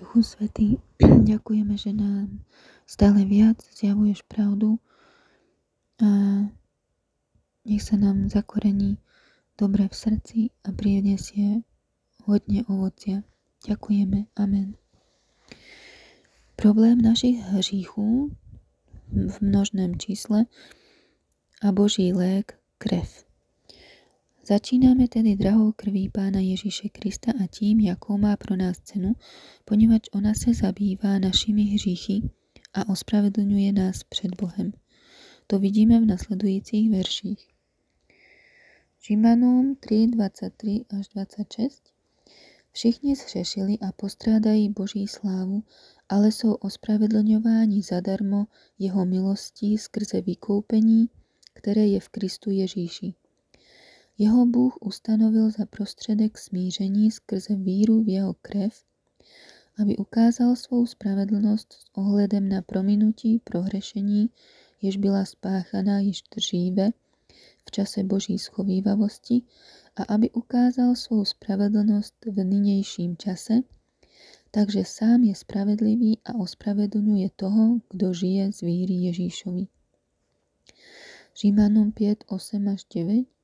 Duchu Svetý, ďakujeme, že nám stále viac zjavuješ pravdu a nech sa nám zakorení dobre v srdci a prinesie hodne ovocia. Ďakujeme. Amen. Problém našich hříchů v množném čísle a Boží lék krev. Začínáme tedy drahou krví Pána Ježíše Krista a tím, jakou má pro nás cenu, poněvadž ona se zabývá našimi hříchy a ospravedlňuje nás před Bohem. To vidíme v nasledujících verších. Žimanům 3, 23 až 26 Všichni zřešili a postrádají Boží slávu, ale jsou ospravedlňováni zadarmo jeho milostí skrze vykoupení, které je v Kristu Ježíši. Jeho Bůh ustanovil za prostředek smíření skrze víru v jeho krev, aby ukázal svou spravedlnost s ohledem na prominutí prohrešení, jež byla spáchaná již dříve v čase boží schovývavosti a aby ukázal svou spravedlnost v nynějším čase, takže sám je spravedlivý a ospravedlňuje toho, kdo žije z víry Ježíšovi. Římanům 5, 8 až 9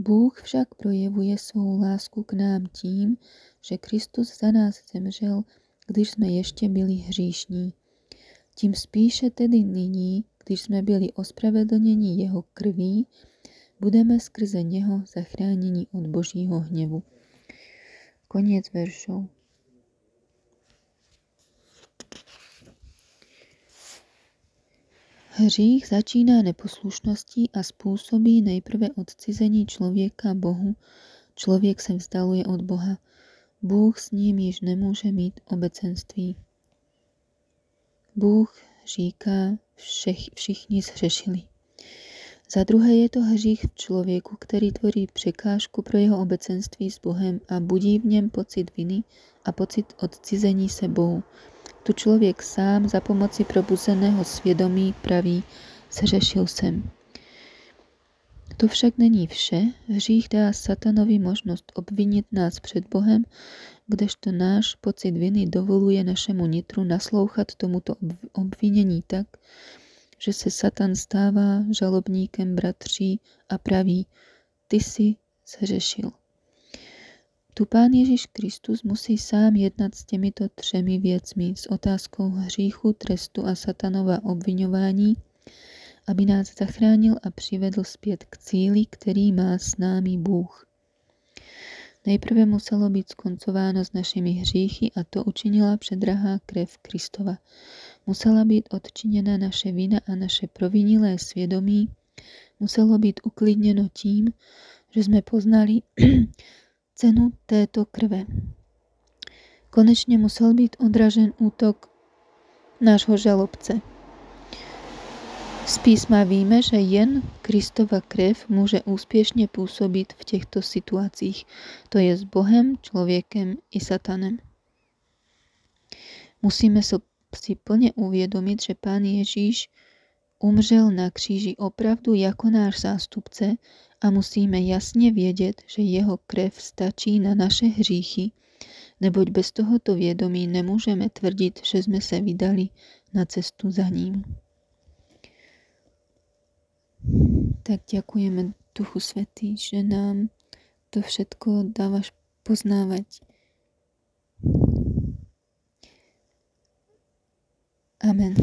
Bůh však projevuje svou lásku k nám tím, že Kristus za nás zemřel, když jsme ještě byli hříšní. Tím spíše tedy nyní, když jsme byli ospravedlněni jeho krví, budeme skrze něho zachráněni od božího hněvu. Koniec veršov. Hřích začíná neposlušností a způsobí nejprve odcizení člověka Bohu. Člověk se vzdaluje od Boha. Bůh s ním již nemůže mít obecenství. Bůh říká, všech, všichni zhřešili. Za druhé je to hřích v člověku, který tvoří překážku pro jeho obecenství s Bohem a budí v něm pocit viny a pocit odcizení se Bohu. Tu člověk sám za pomoci probuzeného svědomí praví, zřešil jsem. To však není vše. Hřích dá satanovi možnost obvinit nás před Bohem, kdežto náš pocit viny dovoluje našemu nitru naslouchat tomuto obvinění tak, že se Satan stává žalobníkem bratří a praví, ty si zhřešil. Tu Pán Ježíš Kristus musí sám jednat s těmito třemi věcmi, s otázkou hříchu, trestu a satanova obvinování, aby nás zachránil a přivedl zpět k cíli, který má s námi Bůh. Nejprve muselo být skoncováno s našimi hříchy a to učinila předrahá krev Kristova. Musela být odčiněna naše vina a naše provinilé svědomí. Muselo být uklidněno tím, že jsme poznali cenu této krve. Konečně musel být odražen útok nášho žalobce. Z písma víme, že jen Kristova krev může úspěšně působit v těchto situacích, to je s Bohem, člověkem i satanem. Musíme si plně uvědomit, že Pán Ježíš umřel na kříži opravdu jako náš zástupce a musíme jasně vědět, že jeho krev stačí na naše hříchy, neboť bez tohoto vědomí nemůžeme tvrdit, že jsme se vydali na cestu za ním. Tak ďakujeme Duchu Svetý, že nám to všetko dávaš poznávať. Amen.